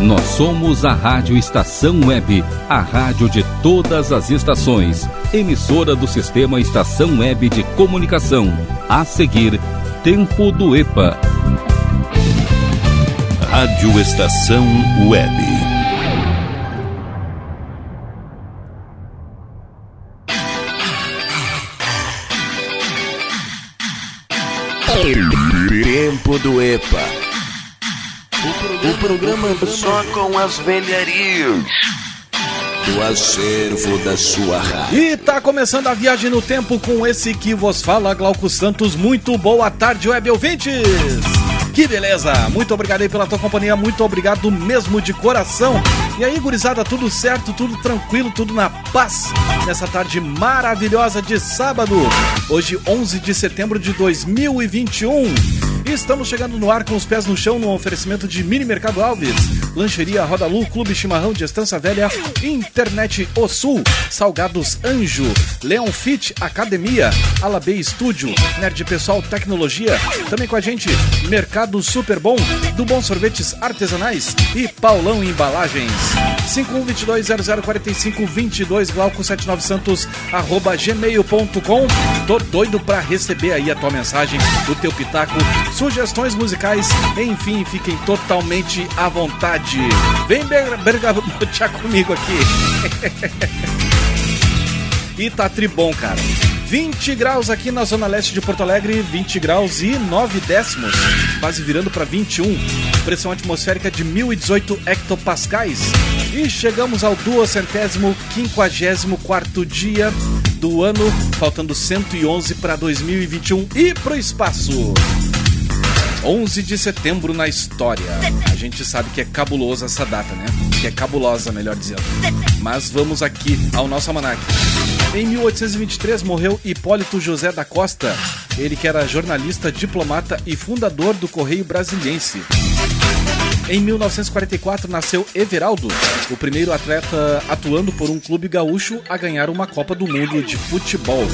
Nós somos a Rádio Estação Web, a rádio de todas as estações. Emissora do Sistema Estação Web de Comunicação. A seguir, Tempo do EPA. Rádio Estação Web. Tempo do EPA. O programa só com as velharias do acervo da sua rádio. E tá começando a viagem no tempo com esse que vos fala, Glauco Santos. Muito boa tarde, web ouvintes! Que beleza! Muito obrigado aí pela tua companhia, muito obrigado mesmo de coração. E aí, gurizada, tudo certo, tudo tranquilo, tudo na paz nessa tarde maravilhosa de sábado, hoje 11 de setembro de 2021. Estamos chegando no ar com os pés no chão no oferecimento de Mini Mercado Alves, Lancheria Roda Lu, Clube Chimarrão de Estância Velha, Internet O Sul, Salgados Anjo, Leon Fit Academia, Alabê Estúdio, Nerd Pessoal Tecnologia, também com a gente Mercado Super Bom, do Bom Sorvetes Artesanais e Paulão Embalagens. 5122004522 Glauco 79 Santos arroba gmail.com. Tô doido pra receber aí a tua mensagem, o teu pitaco sugestões musicais, enfim, fiquem totalmente à vontade. Vem bergamotear comigo aqui. e tá tribom, cara. 20 graus aqui na zona leste de Porto Alegre, 20 graus e 9 décimos, quase virando para 21. Pressão atmosférica de 1018 hectopascais. E chegamos ao duocentésimo quinquagésimo quarto dia do ano, faltando 111 para 2021 e pro espaço. 11 de setembro na história. A gente sabe que é cabulosa essa data, né? Que é cabulosa, melhor dizendo. Mas vamos aqui ao nosso almanac. Em 1823 morreu Hipólito José da Costa, ele que era jornalista, diplomata e fundador do Correio Brasiliense. Em 1944 nasceu Everaldo, o primeiro atleta atuando por um clube gaúcho a ganhar uma Copa do Mundo de futebol.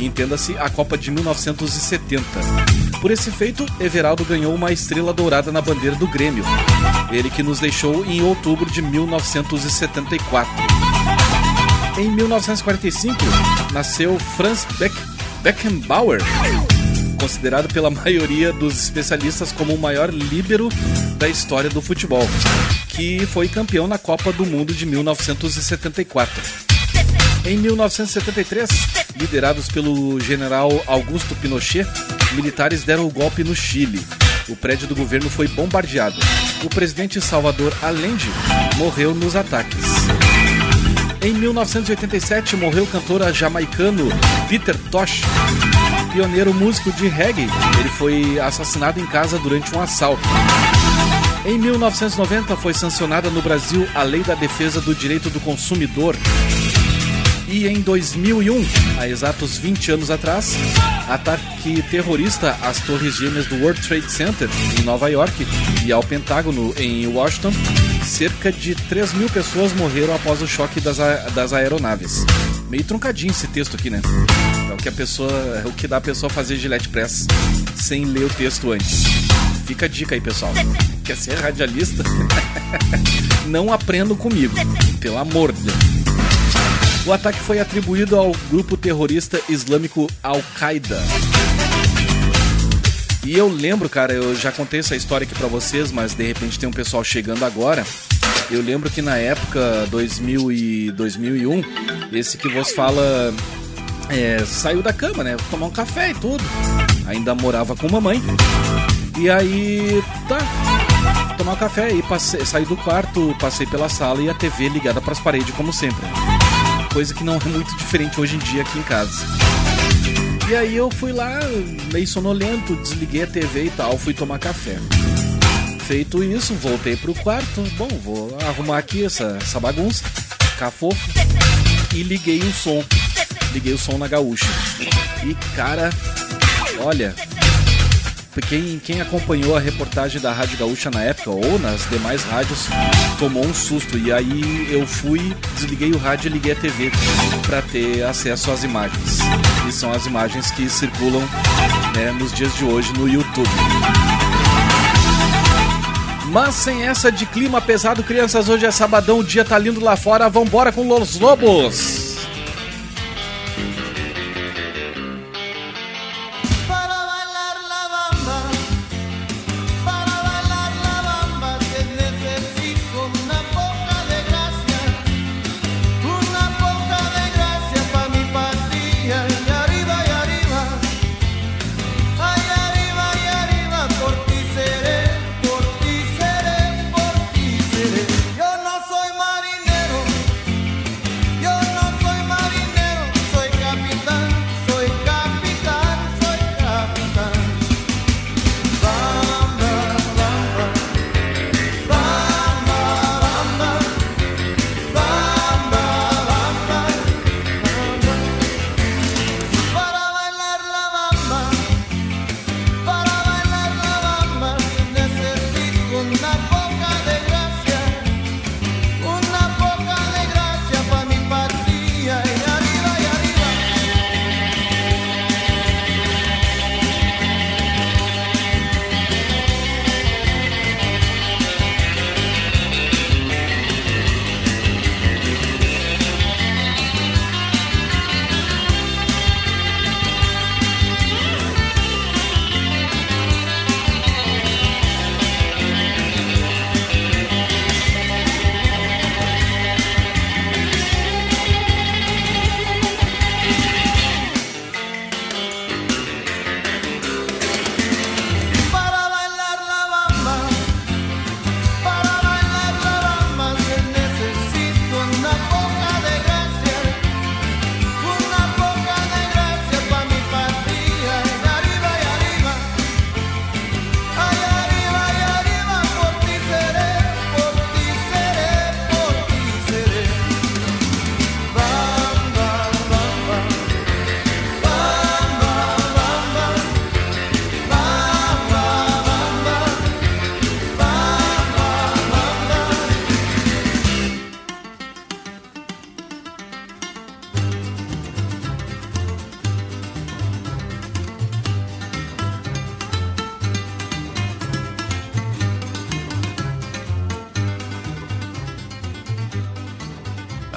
Entenda-se a Copa de 1970. Por esse feito, Everaldo ganhou uma estrela dourada na bandeira do Grêmio. Ele que nos deixou em outubro de 1974. Em 1945, nasceu Franz Beck Beckenbauer, considerado pela maioria dos especialistas como o maior líbero da história do futebol, que foi campeão na Copa do Mundo de 1974. Em 1973, liderados pelo general Augusto Pinochet, militares deram o golpe no Chile. O prédio do governo foi bombardeado. O presidente Salvador Allende morreu nos ataques. Em 1987 morreu o cantor jamaicano Peter Tosh, pioneiro músico de reggae. Ele foi assassinado em casa durante um assalto. Em 1990 foi sancionada no Brasil a Lei da Defesa do Direito do Consumidor. E em 2001, há exatos 20 anos atrás, ataque terrorista às torres gêmeas do World Trade Center em Nova York e ao Pentágono em Washington, cerca de 3 mil pessoas morreram após o choque das, das aeronaves. Meio truncadinho esse texto aqui, né? É o que a pessoa, é o que dá a pessoa fazer gilete press sem ler o texto antes. Fica a dica aí, pessoal. Quer ser radialista? Não aprendam comigo, pelo amor de Deus. O ataque foi atribuído ao grupo terrorista islâmico Al-Qaeda. E eu lembro, cara, eu já contei essa história aqui para vocês, mas de repente tem um pessoal chegando agora. Eu lembro que na época 2000 e 2001, esse que vos fala é, saiu da cama, né? Tomar um café e tudo. Ainda morava com mamãe. E aí, tá. Tomar um café e passei, saí do quarto, passei pela sala e a TV ligada para as paredes, como sempre coisa que não é muito diferente hoje em dia aqui em casa. E aí eu fui lá, meio sonolento, desliguei a TV e tal, fui tomar café. Feito isso, voltei pro quarto. Bom, vou arrumar aqui essa, essa bagunça, fofo. E liguei o som. Liguei o som na gaúcha. E cara, olha, quem, quem acompanhou a reportagem da Rádio Gaúcha na época ou nas demais rádios tomou um susto. E aí eu fui, desliguei o rádio e liguei a TV para ter acesso às imagens. E são as imagens que circulam né, nos dias de hoje no YouTube. Mas sem essa de clima pesado, crianças, hoje é sabadão, o dia tá lindo lá fora, vambora com Los Lobos!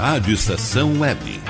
Rádio Estação Web.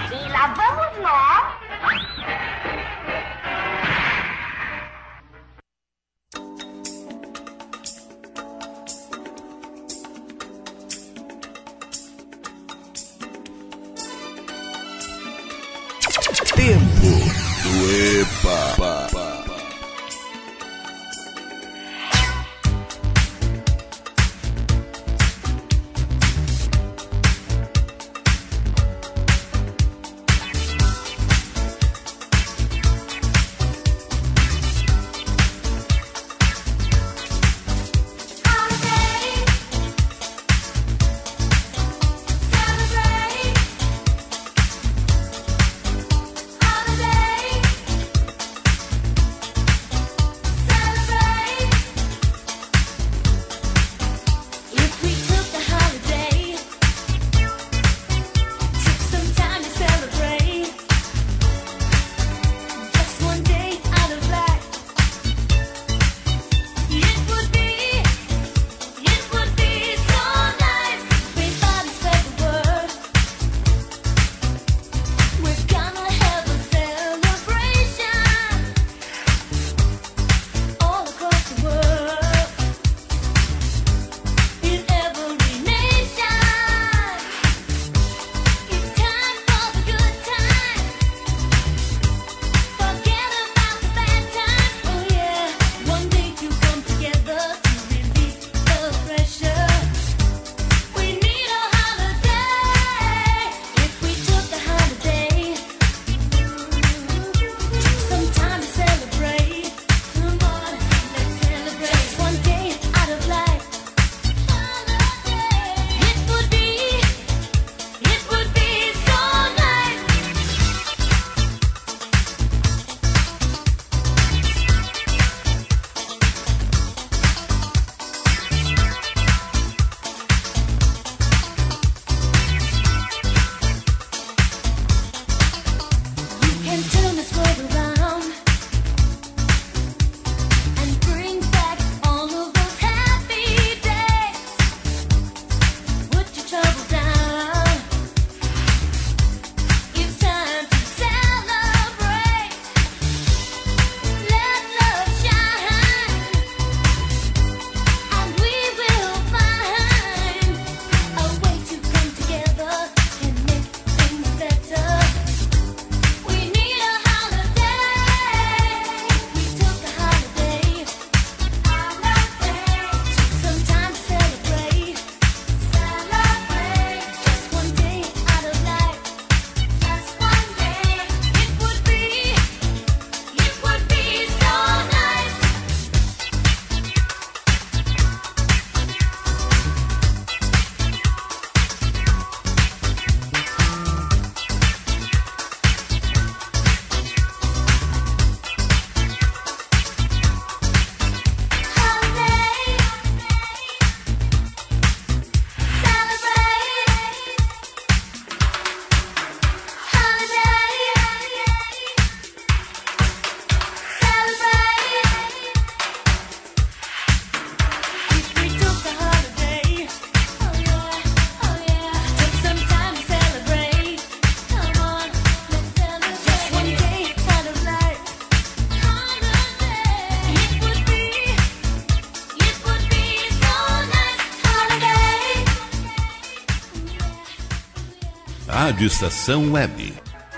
Rádio Estação Web.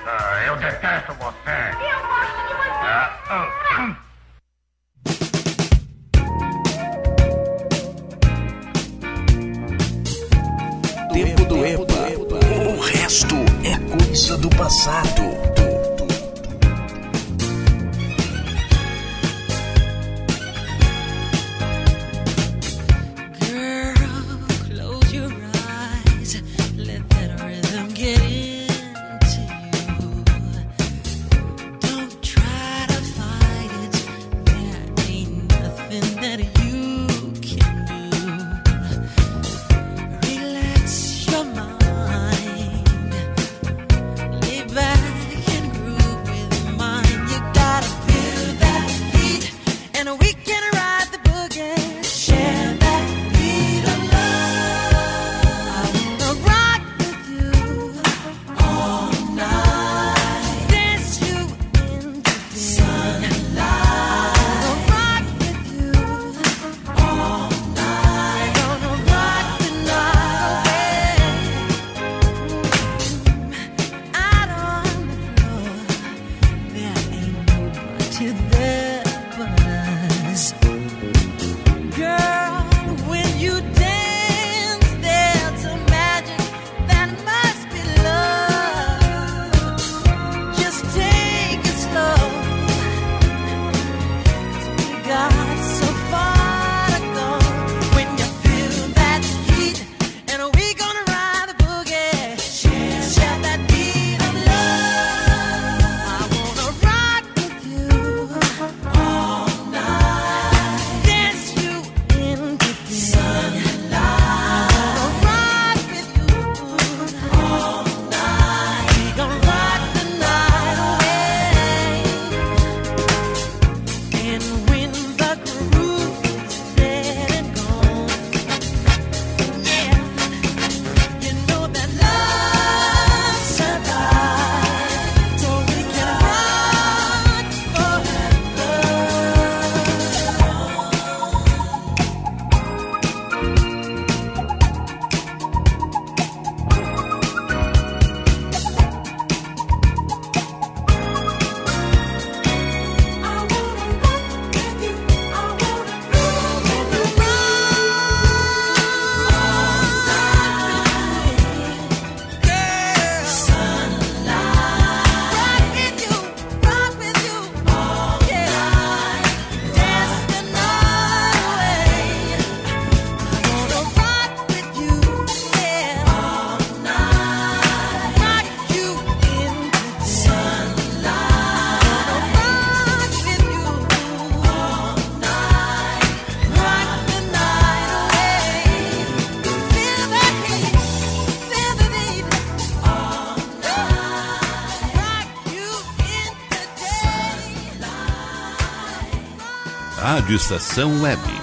Ah, eu detesto Rádio Estação Web.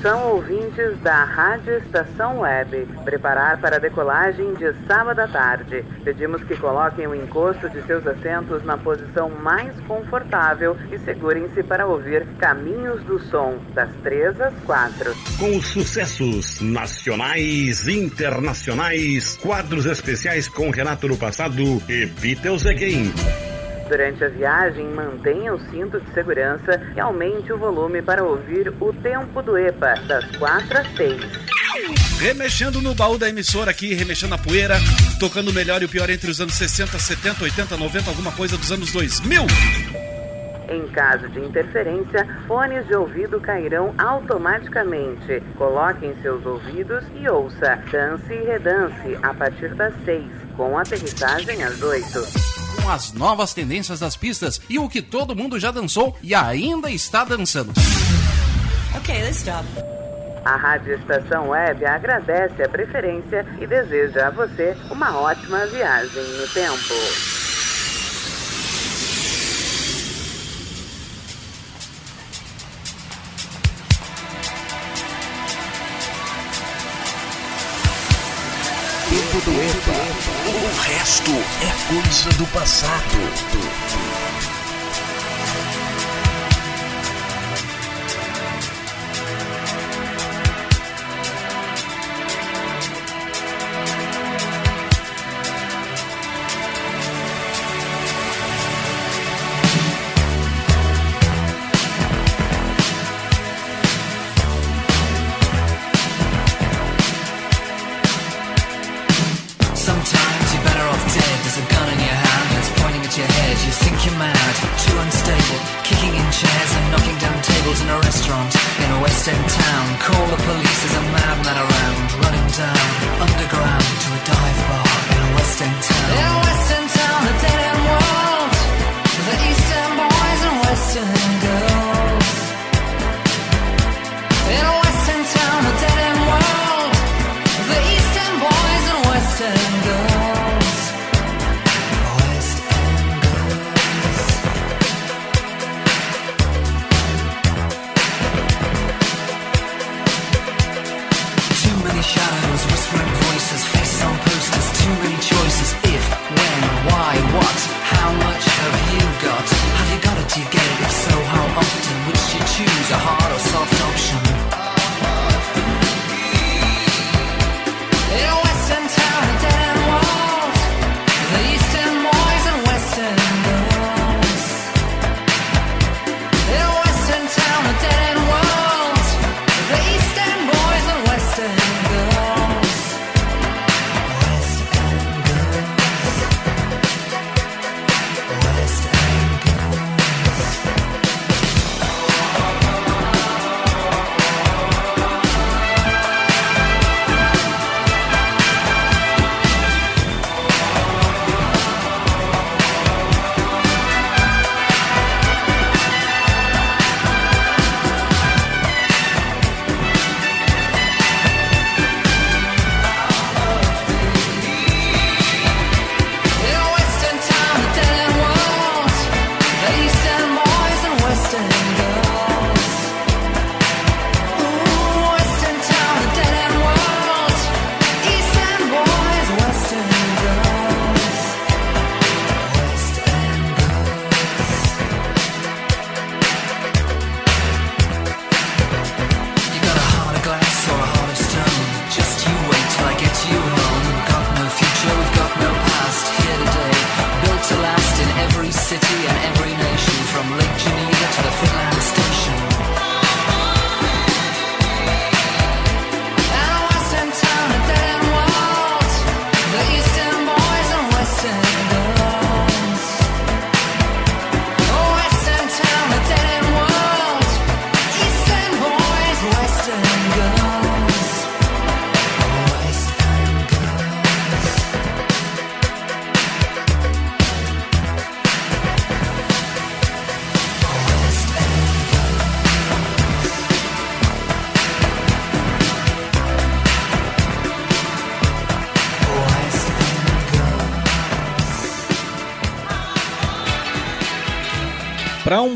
Atenção ouvintes da Rádio Estação Web. Preparar para a decolagem de sábado à tarde. Pedimos que coloquem o encosto de seus assentos na posição mais confortável e segurem-se para ouvir Caminhos do Som, das 3 às 4. Com os sucessos nacionais, internacionais, quadros especiais com Renato no passado e Beatles Again. Durante a viagem, mantenha o cinto de segurança e aumente o volume para ouvir o tempo do EPA, das 4 às 6. Remexendo no baú da emissora aqui, remexendo a poeira, tocando o melhor e o pior entre os anos 60, 70, 80, 90, alguma coisa dos anos 2000. Em caso de interferência, fones de ouvido cairão automaticamente. Coloque em seus ouvidos e ouça Dance e Redance a partir das 6, com aterrissagem às 8. Com as novas tendências das pistas e o que todo mundo já dançou e ainda está dançando. Ok, let's stop. A Rádio Estação Web agradece a preferência e deseja a você uma ótima viagem no tempo. Tempo do EPA. O resto é coisa do passado.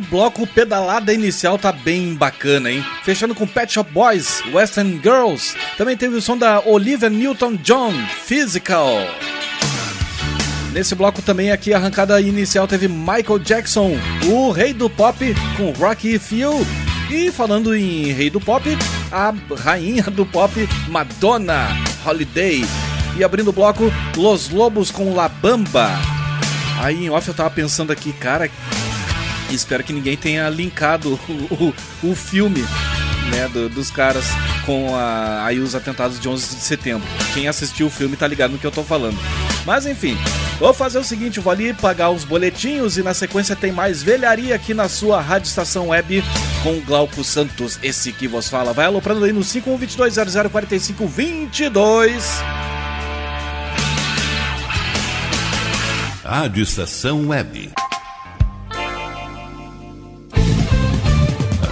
Bloco pedalada inicial tá bem bacana, hein? Fechando com Pet Shop Boys, Western Girls. Também teve o som da Olivia Newton-John, Physical. Nesse bloco também aqui a arrancada inicial teve Michael Jackson, o rei do pop com Rocky Feel. E falando em rei do pop, a rainha do pop Madonna Holiday. E abrindo o bloco Los Lobos com La Bamba. Aí em off eu tava pensando aqui, cara, espero que ninguém tenha linkado o, o, o filme né, do- dos caras com a- aí os atentados de 11 de setembro. Quem assistiu o filme tá ligado no que eu tô falando. Mas enfim, vou fazer o seguinte, vou ali pagar os boletinhos e na sequência tem mais velharia aqui na sua rádio estação web com Glauco Santos, esse que vos fala. Vai aloprando aí no 5122004522. Rádio Estação Web.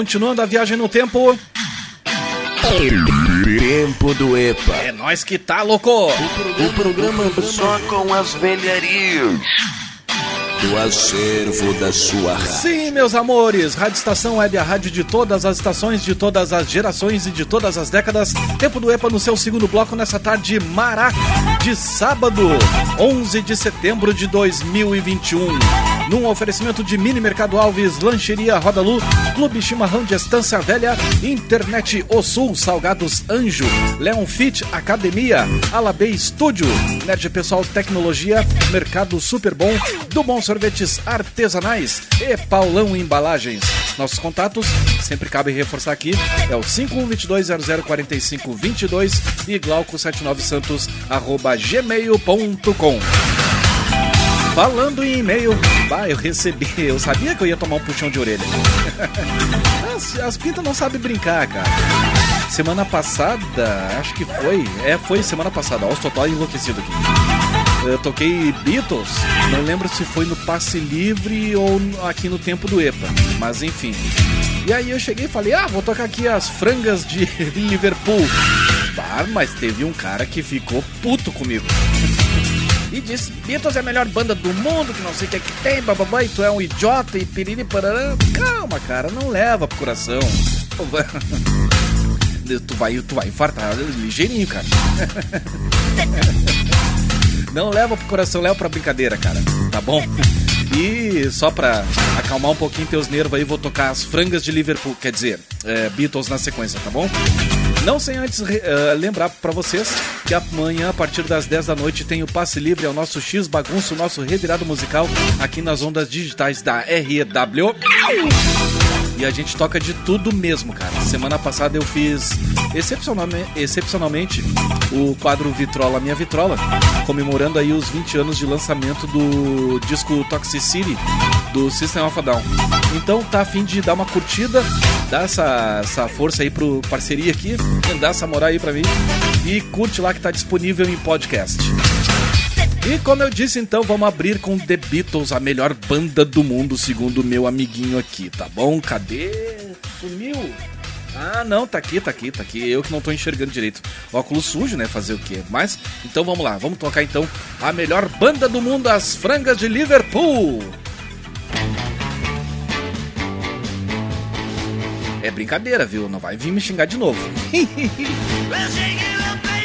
Continuando a viagem no tempo. Tempo do EPA. É nós que tá, louco! O programa só com as velharias. Do acervo da sua rádio. Sim, meus amores, Rádio Estação Web, a rádio de todas as estações, de todas as gerações e de todas as décadas. Tempo do EPA no seu segundo bloco nessa tarde mará de sábado, 11 de setembro de 2021. Num oferecimento de Mini Mercado Alves, Lancheria Rodalu, Clube Chimarrão de Estância Velha, Internet O Sul, Salgados Anjo, Leon Fit Academia, Alabê Estúdio, Nerd Pessoal Tecnologia, Mercado Super Bom, do Bom Sorvetes Artesanais e Paulão Embalagens. Nossos contatos, sempre cabe reforçar aqui, é o 5122004522 e glauco79santos arroba gmail.com. Falando em e-mail, bah, eu recebi, eu sabia que eu ia tomar um puxão de orelha. As, as pintas não sabem brincar, cara. Semana passada, acho que foi, é, foi semana passada, ó, estou total enlouquecido aqui. Eu toquei Beatles, não lembro se foi no Passe Livre ou aqui no Tempo do EPA, mas enfim. E aí eu cheguei e falei, ah, vou tocar aqui as frangas de Liverpool. Bah, mas teve um cara que ficou puto comigo. E disse, Beatles é a melhor banda do mundo, que não sei o que é que tem, bababá, e tu é um idiota e piriri parará. Calma, cara, não leva pro coração. Tu vai, tu vai infartar ligeirinho, cara. Não leva pro coração, leva pra brincadeira, cara. Tá bom? E só pra acalmar um pouquinho teus nervos aí, vou tocar as frangas de Liverpool, quer dizer, é, Beatles na sequência, tá bom? Não sem antes eh, lembrar pra vocês que amanhã, a partir das 10 da noite, tem o passe livre ao nosso X Bagunço, nosso revirado musical, aqui nas ondas digitais da REW. E a gente toca de tudo mesmo, cara. Semana passada eu fiz excepcionalmente, excepcionalmente o quadro Vitrola Minha Vitrola, comemorando aí os 20 anos de lançamento do disco Toxicity do System of a Down. Então tá a fim de dar uma curtida, dar essa, essa força aí pro parceria aqui, dar essa moral aí pra mim e curte lá que tá disponível em podcast. E como eu disse, então, vamos abrir com The Beatles, a melhor banda do mundo, segundo meu amiguinho aqui, tá bom? Cadê? Sumiu? Ah, não, tá aqui, tá aqui, tá aqui. Eu que não tô enxergando direito. Óculos sujo, né? Fazer o quê? Mas, então vamos lá, vamos tocar então a melhor banda do mundo, as Frangas de Liverpool. É brincadeira, viu? Não vai vir me xingar de novo.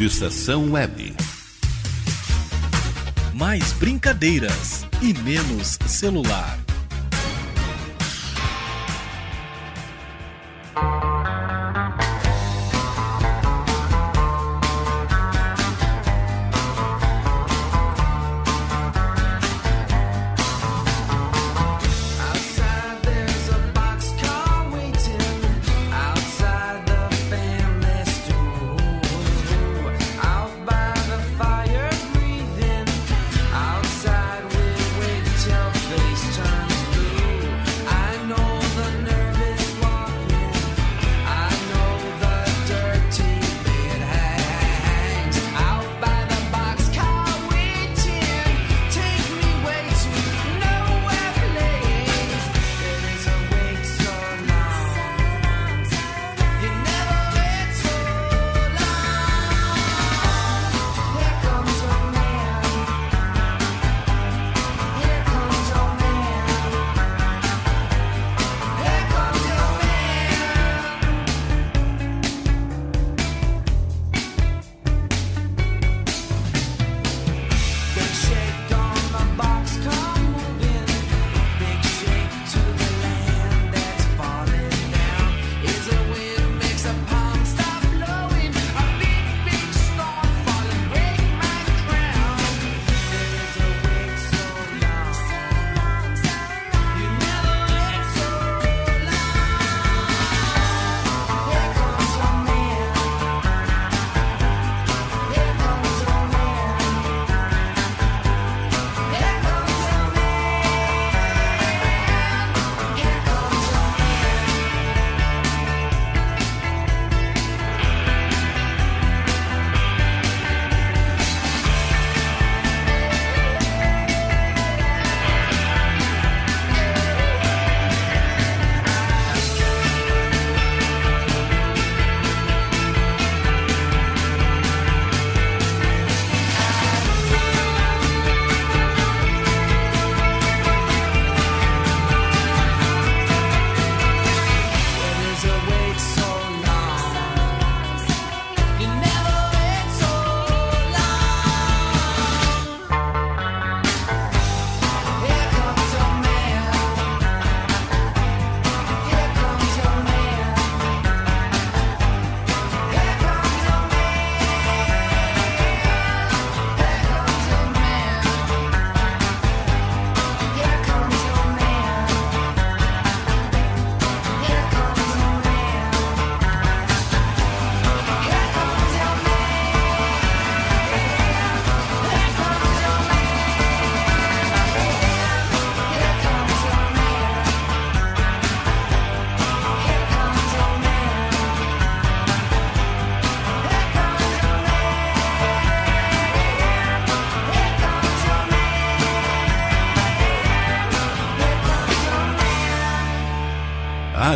Rádio Estação Web. Mais brincadeiras e menos celular.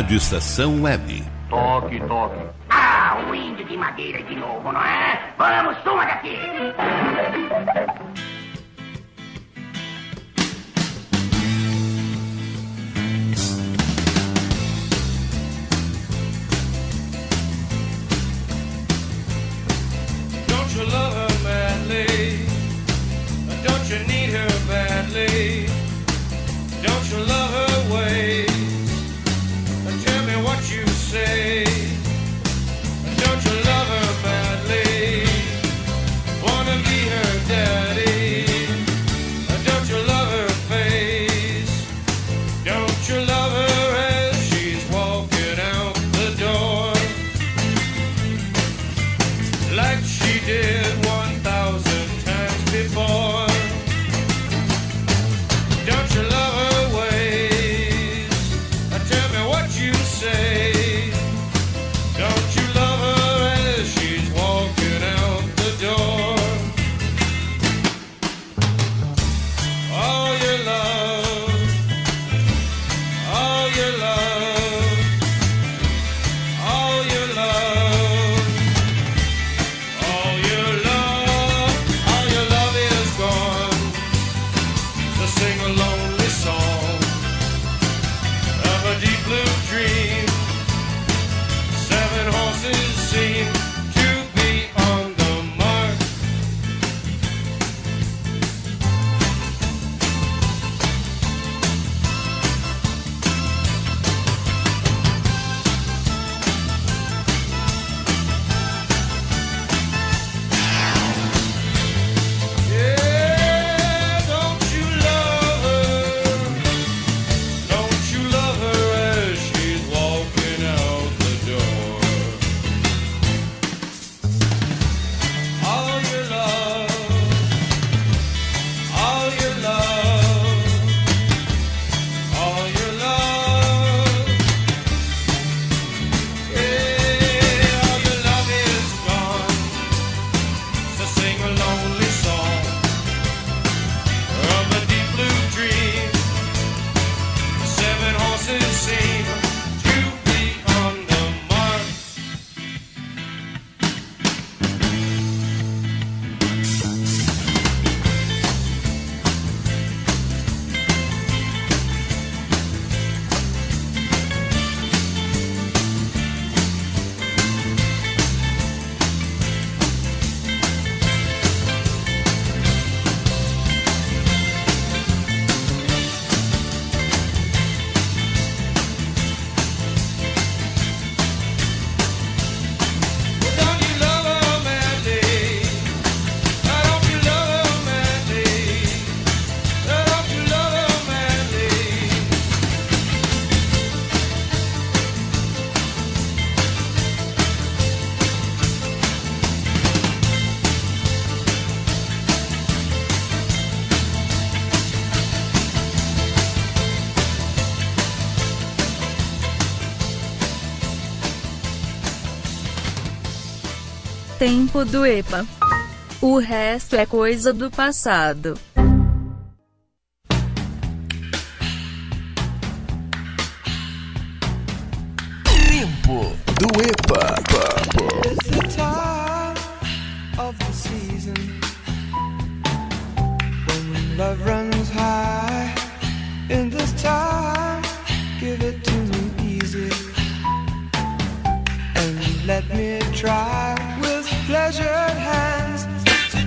Rádio Estação Web. Toque, toque tempo do EPA. O resto é coisa do passado. Tempo do EPA. Love runs high in this time. Give it to me easy and let me try.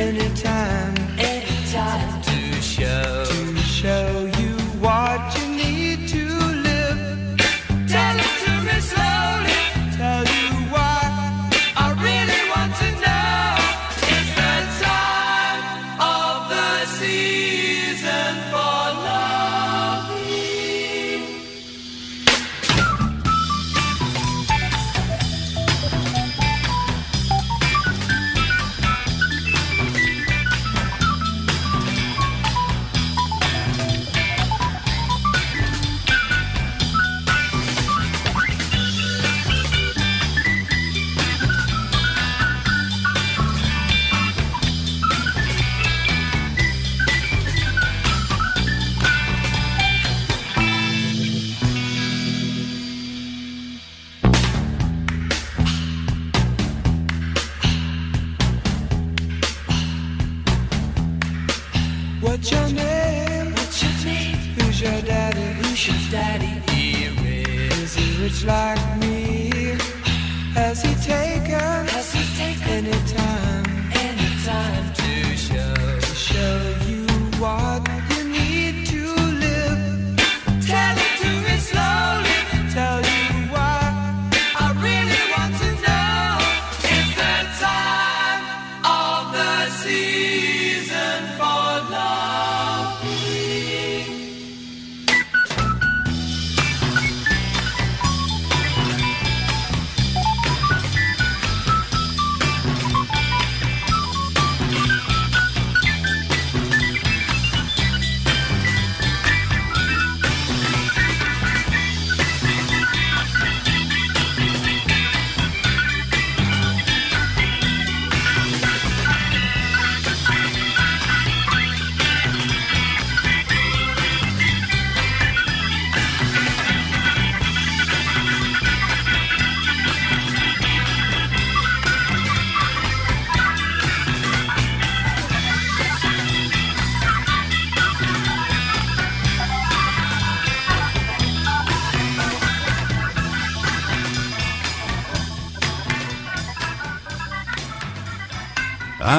anytime, anytime. To show, to show.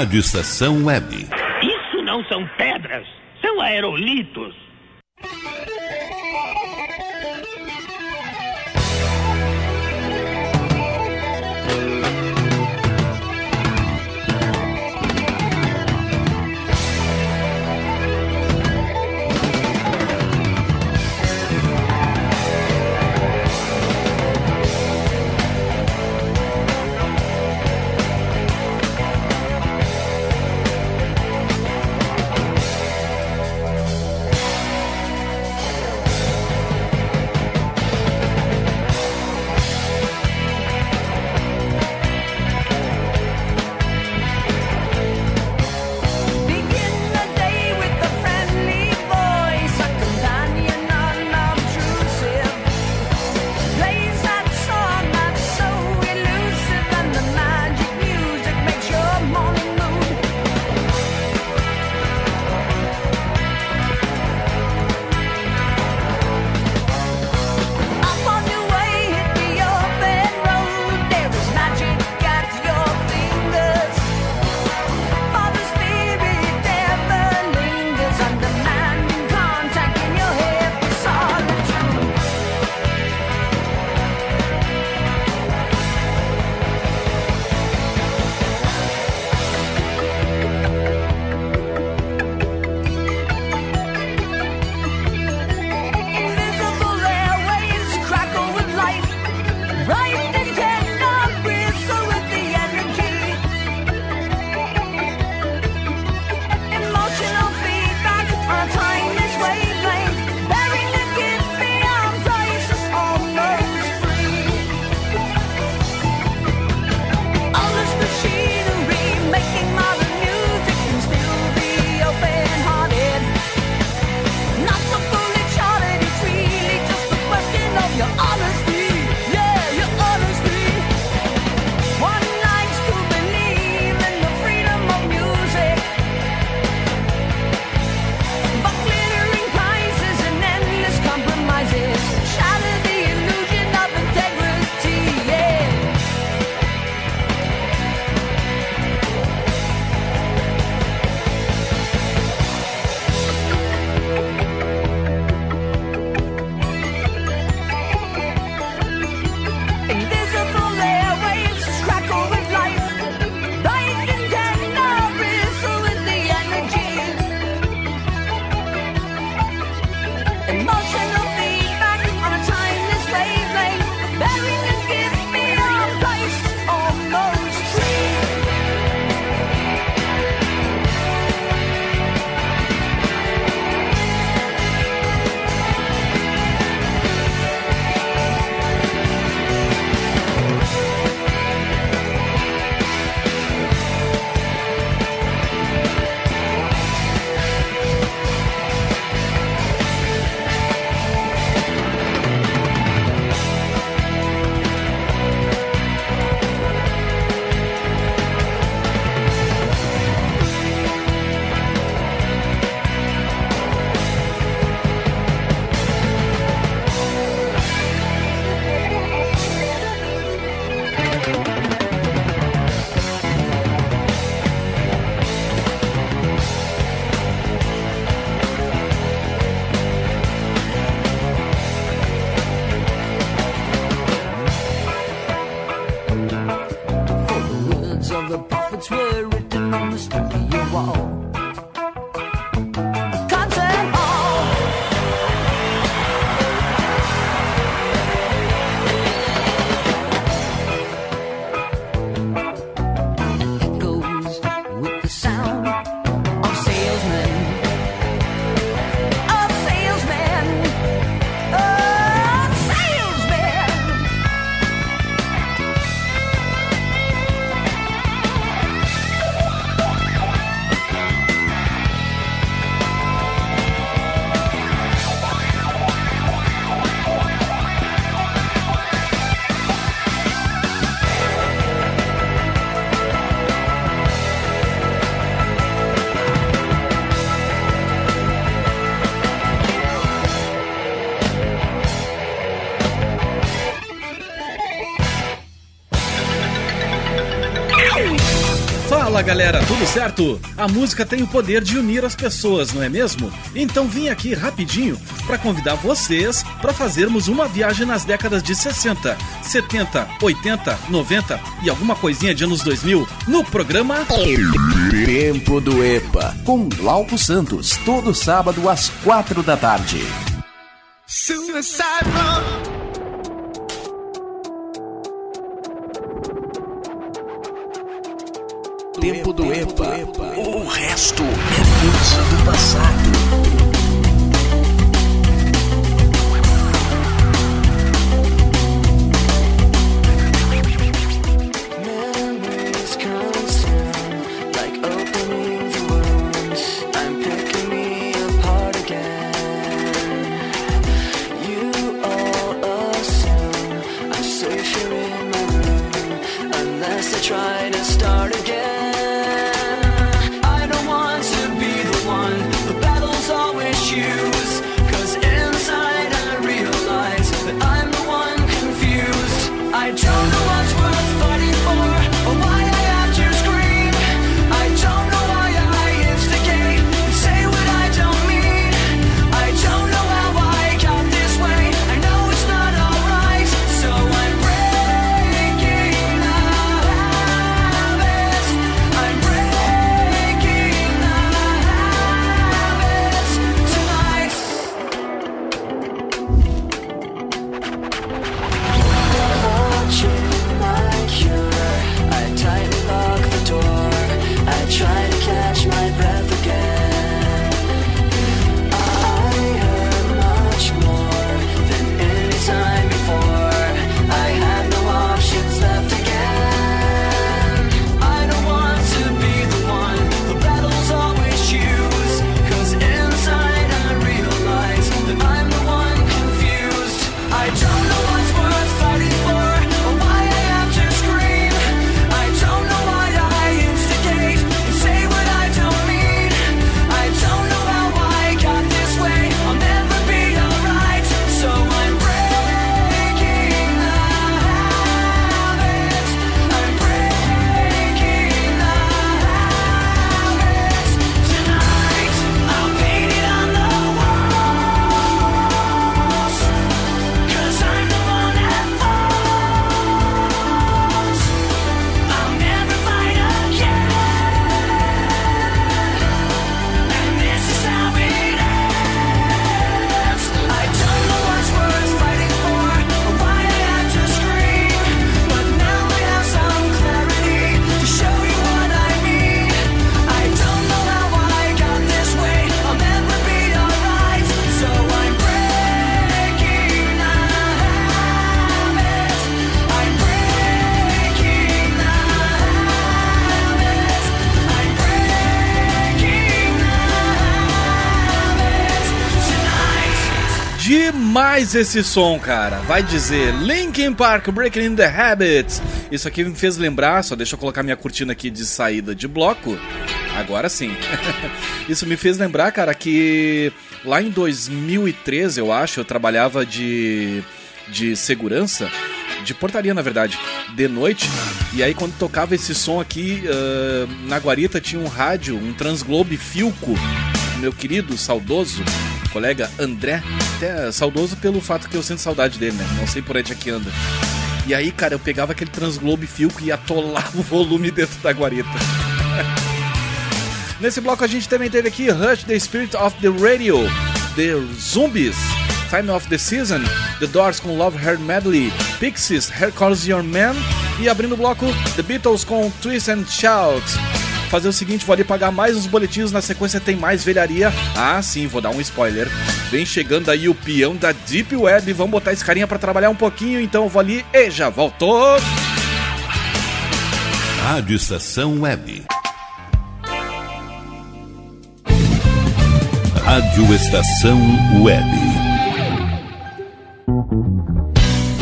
Rádio Estação Web. Isso não são pedras, são aerolitos. Tudo certo? A música tem o poder de unir as pessoas, não é mesmo? Então vim aqui rapidinho para convidar vocês para fazermos uma viagem nas décadas de 60, 70, 80, 90 e alguma coisinha de anos 2000 no programa Tempo do EPA, com Glauco Santos, todo sábado às quatro da tarde. Suicide Tempo do EPA. O resto é coisa do passado. Demais esse som, cara. Vai dizer Linkin Park Breaking in the Habits. Isso aqui me fez lembrar, só deixa eu colocar minha cortina aqui de saída de bloco. Agora sim. Isso me fez lembrar, cara, que lá em 2013, eu acho, eu trabalhava de de segurança, de portaria na verdade, de noite. E aí quando tocava esse som aqui, ah, na guarita tinha um rádio, um Transglobe Filco, meu querido, saudoso colega André, até saudoso pelo fato que eu sinto saudade dele, né? Não sei por onde é que anda. E aí, cara, eu pegava aquele Transglobe Filco e atolava o volume dentro da guarita. Nesse bloco a gente também teve aqui Rush the Spirit of the Radio, The Zombies, Time of the Season, The Doors com Love Her Medley, Pixies, Here Calls Your Man e abrindo o bloco The Beatles com Twist and Shout. Fazer o seguinte, vou ali pagar mais uns boletins, na sequência tem mais velharia. Ah, sim, vou dar um spoiler. Vem chegando aí o peão da Deep Web, vamos botar esse carinha pra trabalhar um pouquinho, então vou ali e já volto. Rádio Estação Web. Rádio Estação Web.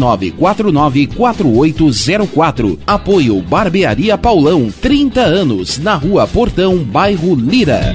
51999494804. Apoio Barbearia Paulão, 30 anos, na Rua Portão, bairro Lira.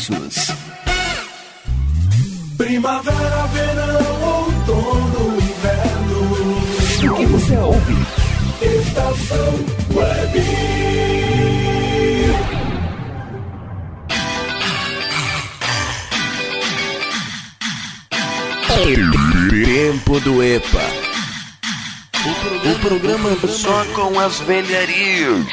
Primavera, verão, outono, inverno. O que você ouve? Estação Web. Tempo do EPA. O programa só com as velharias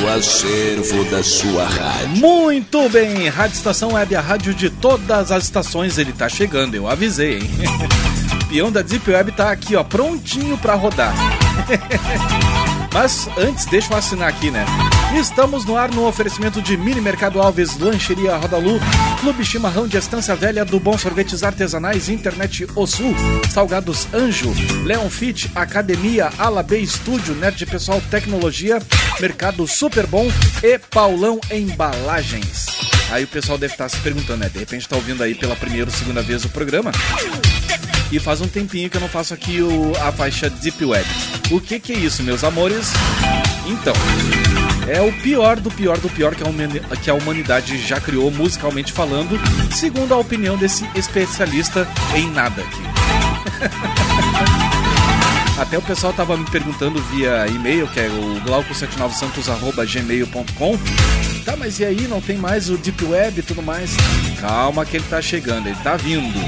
do acervo da sua rádio. Muito bem, Rádio Estação Web, a rádio de todas as estações, ele tá chegando, eu avisei, hein? Peão da Deep Web tá aqui, ó, prontinho pra rodar. Mas antes, deixa eu assinar aqui, né? Estamos no ar no oferecimento de Mini Mercado Alves, Lancheria Rodalu, Clube Chimarrão de Estância Velha, do Bom Sorvetes Artesanais, Internet O Sul, Salgados Anjo, Leon Fit, Academia, Ala B Estúdio, Nerd Pessoal Tecnologia, Mercado Super Bom e Paulão Embalagens. Aí o pessoal deve estar se perguntando, né? De repente tá ouvindo aí pela primeira ou segunda vez o programa. E faz um tempinho que eu não faço aqui o, a faixa Deep Web. O que que é isso, meus amores? Então, é o pior do pior do pior que a, humanidade já criou musicalmente falando, segundo a opinião desse especialista em nada aqui. Até o pessoal tava me perguntando via e-mail, que é o glauco79santos.gmail.com. Tá, mas e aí, não tem mais o Deep Web e tudo mais? Calma que ele tá chegando, ele tá vindo.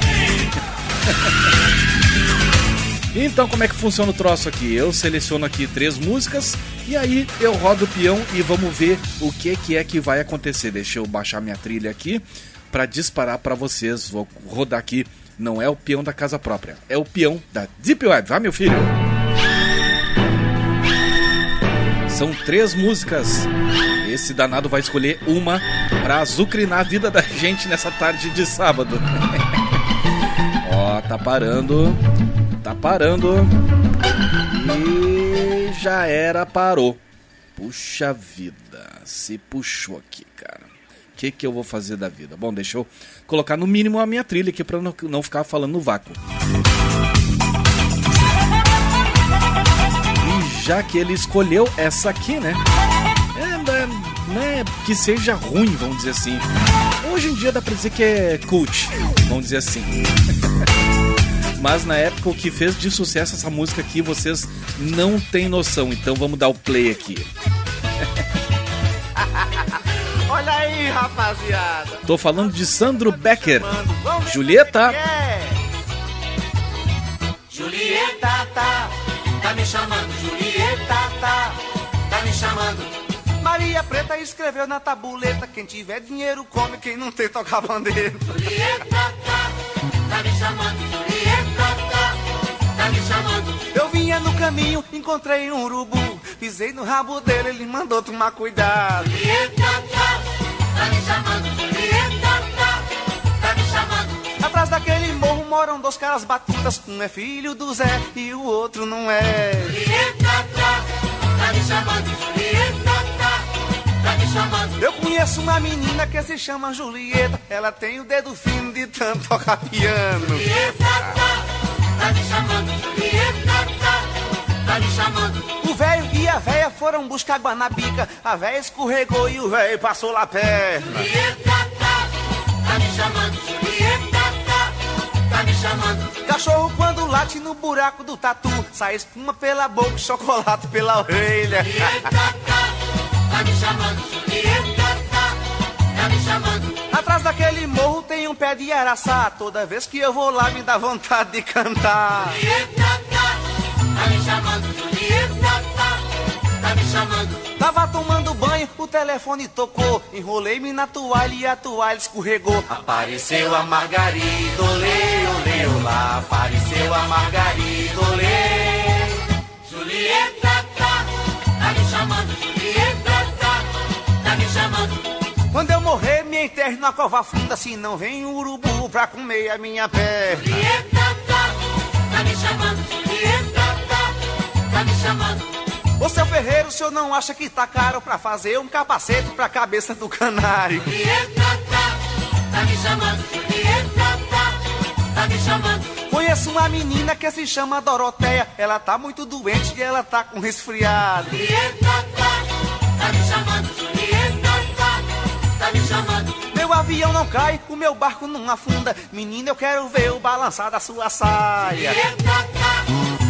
Então, como é que funciona o troço aqui? Eu seleciono aqui três músicas e aí eu rodo o peão e vamos ver o que que é que vai acontecer. Deixa eu baixar minha trilha aqui para disparar para vocês. Vou rodar aqui. Não é o peão da casa própria, é o peão da Deep Web. Vai, meu filho. São três músicas. Esse danado vai escolher uma pra azucrinar a vida da gente nessa tarde de sábado. Ó, tá parando. Tá parando. E já era, parou. Puxa vida, se puxou aqui, cara. O que, que eu vou fazer da vida? Bom, deixa eu colocar no mínimo a minha trilha aqui pra não, não ficar falando no vácuo. E já que ele escolheu essa aqui, né? É, é, não é que seja ruim, vamos dizer assim. Hoje em dia dá pra dizer que é cult, vamos dizer assim. Mas na época o que fez de sucesso essa música aqui, vocês não têm noção. Então vamos dar o play aqui. Olha aí, rapaziada. Tô falando de Sandro Becker. Julieta. Julieta, tá, tá me chamando. Julieta, tá, tá me chamando. Maria Preta escreveu na tabuleta: quem tiver dinheiro come, quem não tem toca bandeira. Julieta, tá, tá me chamando. Julieta, tá, tá me chamando. Eu vinha no caminho, encontrei um urubu. Pisei no rabo dele, ele mandou tomar cuidado. Julieta, tá, me chamando. Julieta, tá, me chamando. Atrás daquele morro moram dois caras batutas. Um é filho do Zé e o outro não é. Julieta, tá, me chamando. Julieta, tá, tá me chamando. Eu conheço uma menina que se chama Julieta. Ela tem o dedo fino de tanto tocar piano. Julieta, tá, tá me chamando. Julieta, tá, tá me chamando. O velho e a véia foram buscar água na bica. A véia escorregou e o velho passou lá perto. Julieta, tá, tá me chamando. Julieta, tá, tá me chamando. Cachorro quando late no buraco do tatu. Sai espuma pela boca e chocolate pela orelha. Julieta, tá, tá me chamando. Julieta, tá, tá me chamando. Atrás daquele morro tem um pé de araçá. Toda vez que eu vou lá me dá vontade de cantar. Julieta, tá, me chamando. Julieta, tá, me chamando. Tava tomando banho, o telefone tocou. Enrolei-me na toalha e a toalha escorregou. Apareceu a Margarida, olê, olê, olá. Apareceu a Margarida, olê. Julieta, tá, tá me chamando. Julieta, Quando eu morrer, me enterre na cova funda, se não vem um urubu pra comer a minha perna. Julieta, tá, tá me chamando. Julieta, tá, tá me chamando. Ô seu Ferreiro, o senhor não acha que tá caro pra fazer um capacete pra cabeça do canário? Julieta, tá, tá me chamando. Julieta, tá, tá me chamando. Conheço uma menina que se chama Doroteia. Ela tá muito doente e ela tá com resfriado. Julieta, me chamando. Meu avião não cai, o meu barco não afunda. Menina, eu quero ver o balançar da sua saia. Julieta, tá,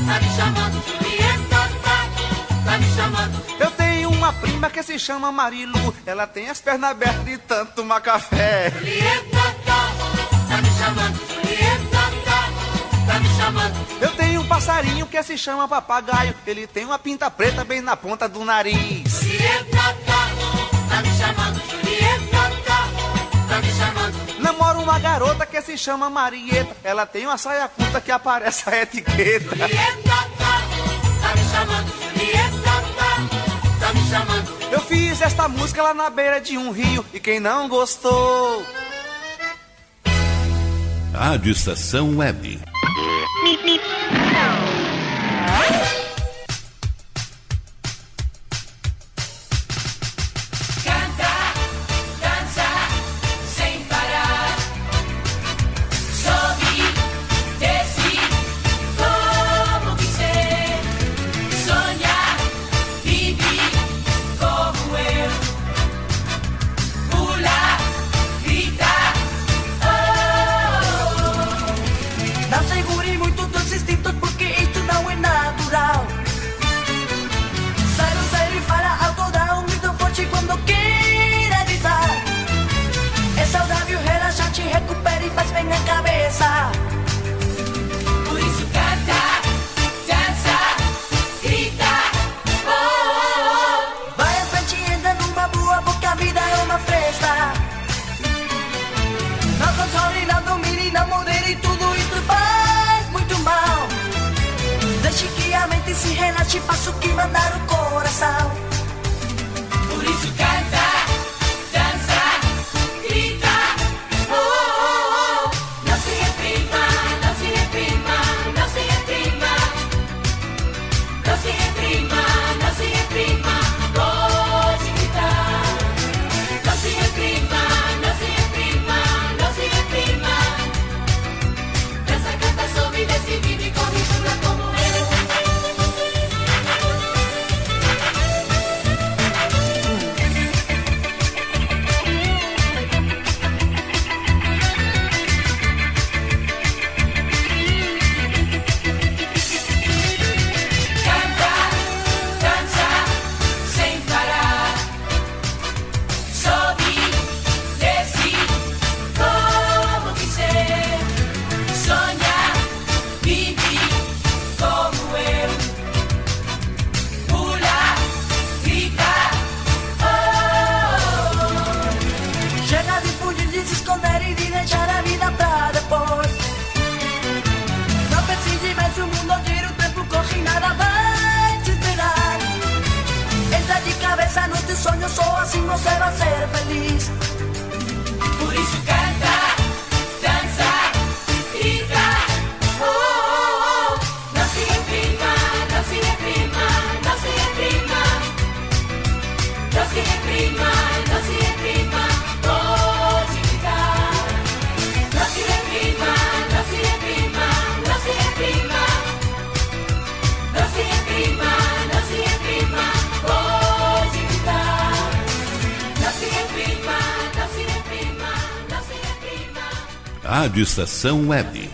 tá me chamando. Julieta, tá, tá me chamando. Eu tenho uma prima que se chama Marilu. Ela tem as pernas abertas de tanto tomar café. Julieta, tá, tá me chamando. Julieta, tá, me chamando. Eu tenho um passarinho que se chama papagaio. Ele tem uma pinta preta bem na ponta do nariz. Julieta, tá me chamando. Tá, me chamando. Namoro uma garota que se chama Marieta. Ela tem uma saia curta que aparece a etiqueta. Julieta, tá, tá me chamando. Julieta, tá, tá me chamando. Eu fiz esta música lá na beira de um rio. E quem não gostou. Rádio Estação Web. Estação Web.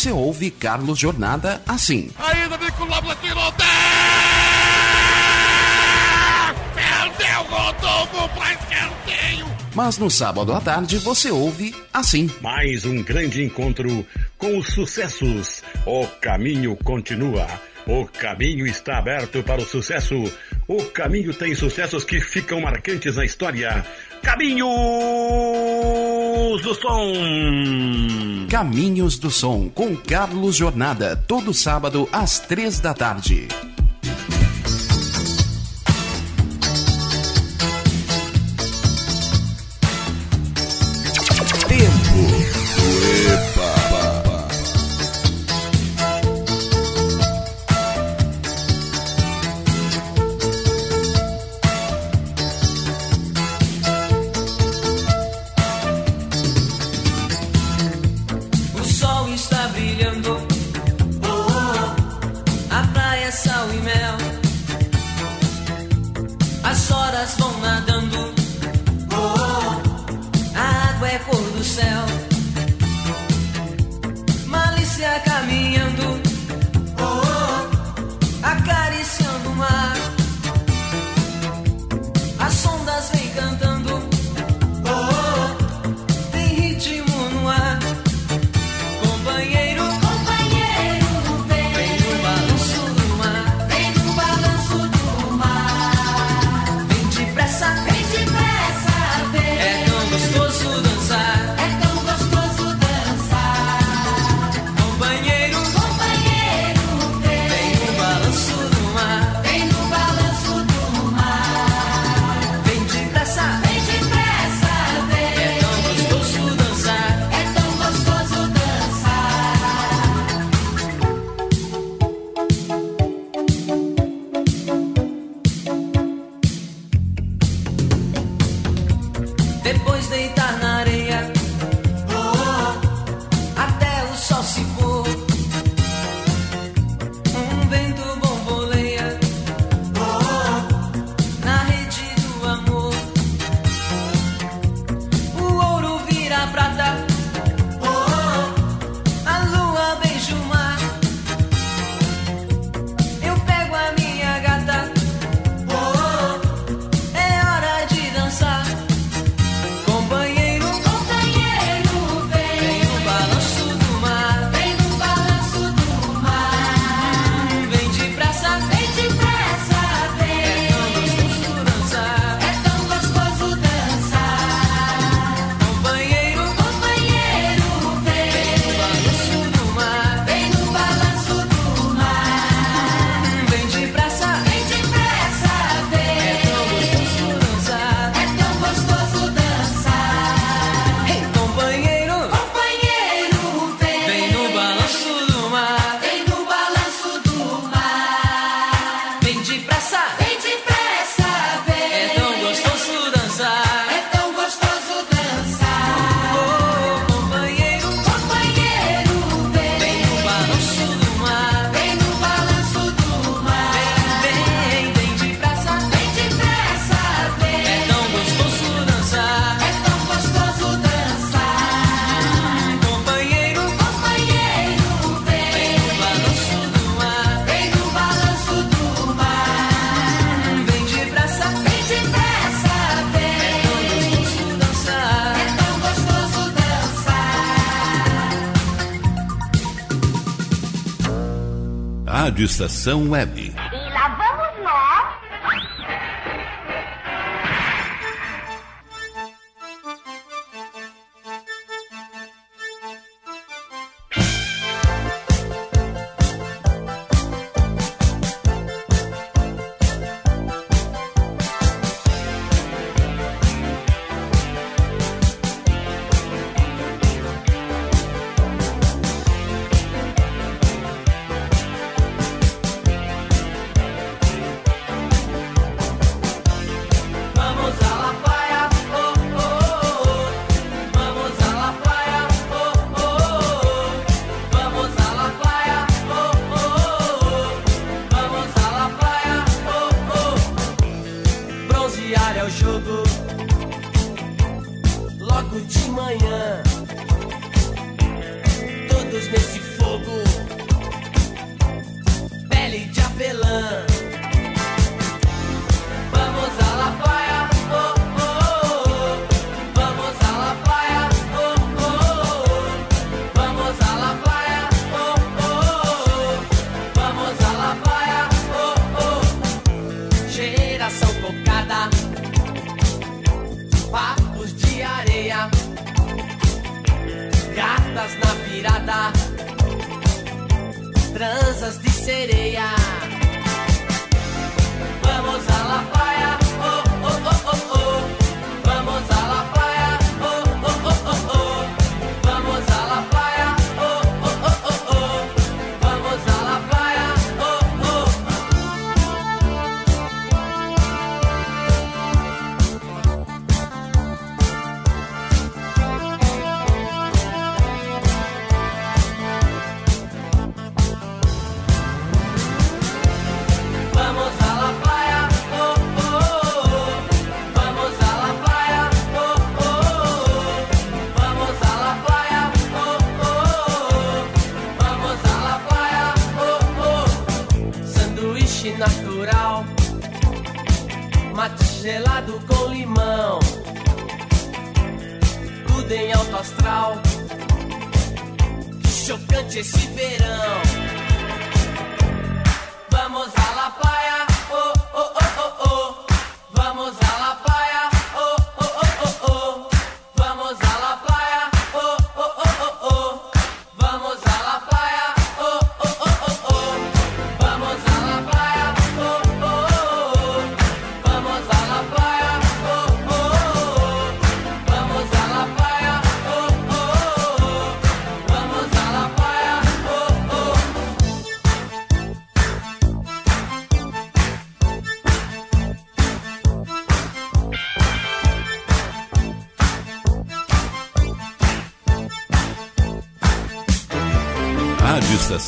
você ouve Carlos Jornada assim. Ainda vem com o Lobo Perdeu, Rodolfo pra escanteio! Mas no sábado à tarde você ouve assim. Mais um grande encontro com os sucessos. O caminho continua. O caminho está aberto para o sucesso. O caminho tem sucessos que ficam marcantes na história. Caminho! Caminhos do Som. Caminhos do Som com Carlos Jornada, todo sábado às três da tarde. Rádio Estação Web.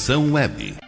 Estação Web.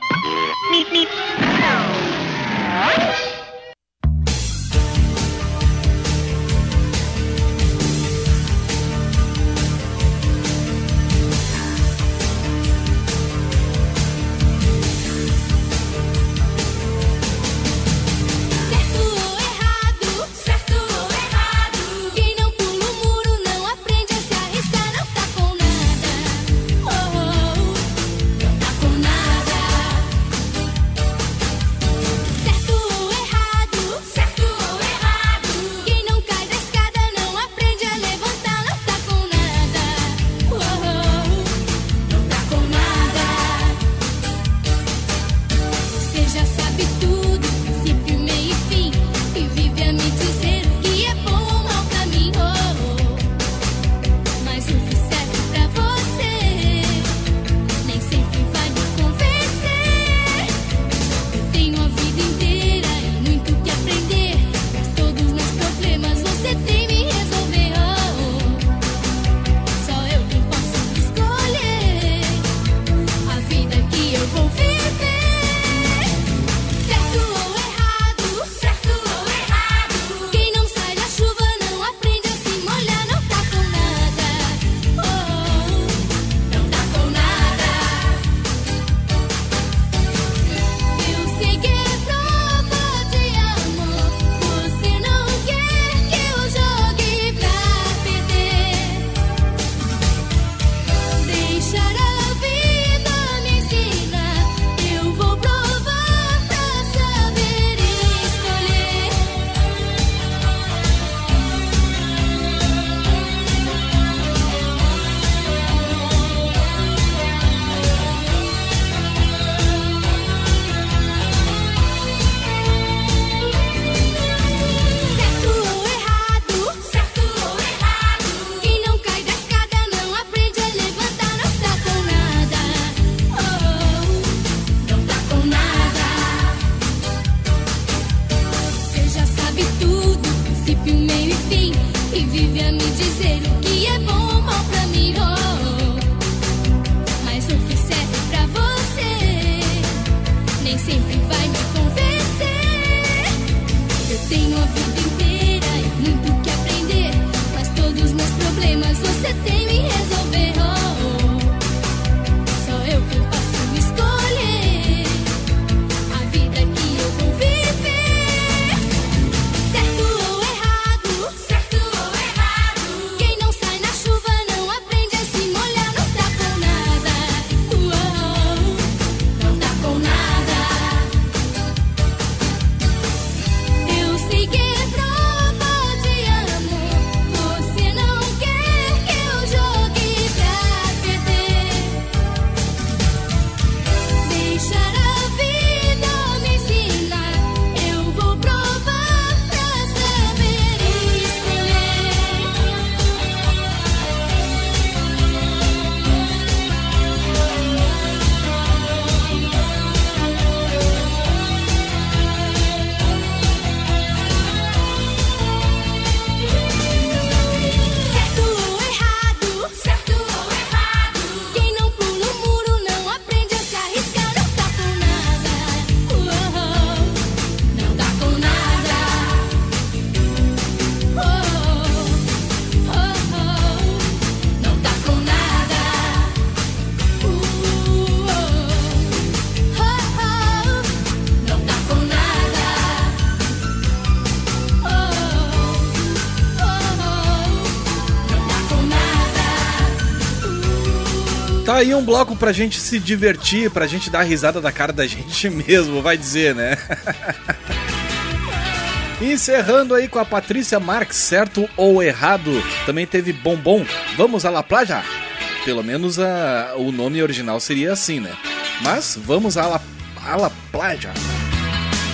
Aí um bloco pra gente se divertir, pra gente dar risada da cara da gente mesmo, vai dizer, né? Encerrando aí com a Patrícia Marques, certo ou errado? Também teve Bombom. Vamos à La Playa? Pelo menos a, o nome original seria assim, né? Mas vamos à La, à La Playa.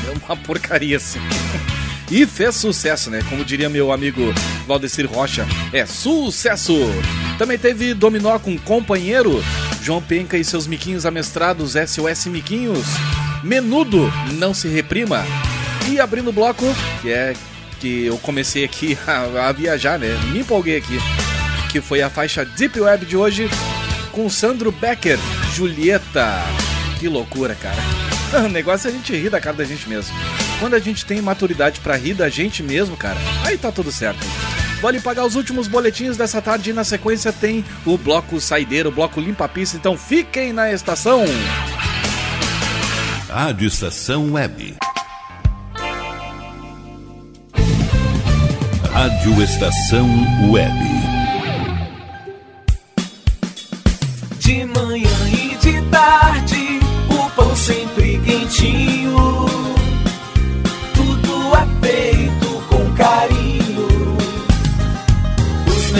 É uma porcaria assim. E fez sucesso, né? Como diria meu amigo Valdecir Rocha, é sucesso! Também teve Dominó com Companheiro, João Penca e seus miquinhos amestrados, SOS Miquinhos, Menudo, Não Se Reprima. E abrindo o bloco, que é que eu comecei aqui a, a viajar, né? Me empolguei aqui. Que foi a faixa Deep Web de hoje com Sandro Becker, Julieta. Que loucura, cara. O negócio é a gente rir da cara da gente mesmo. Quando a gente tem maturidade pra rir da gente mesmo, cara, aí tá tudo certo. Vale pagar os últimos boletins dessa tarde e na sequência tem o bloco saideiro, o bloco limpa pista, então fiquem na estação. Rádio Estação Web. Rádio Estação Web. De manhã e de tarde, o pão sempre quentinho.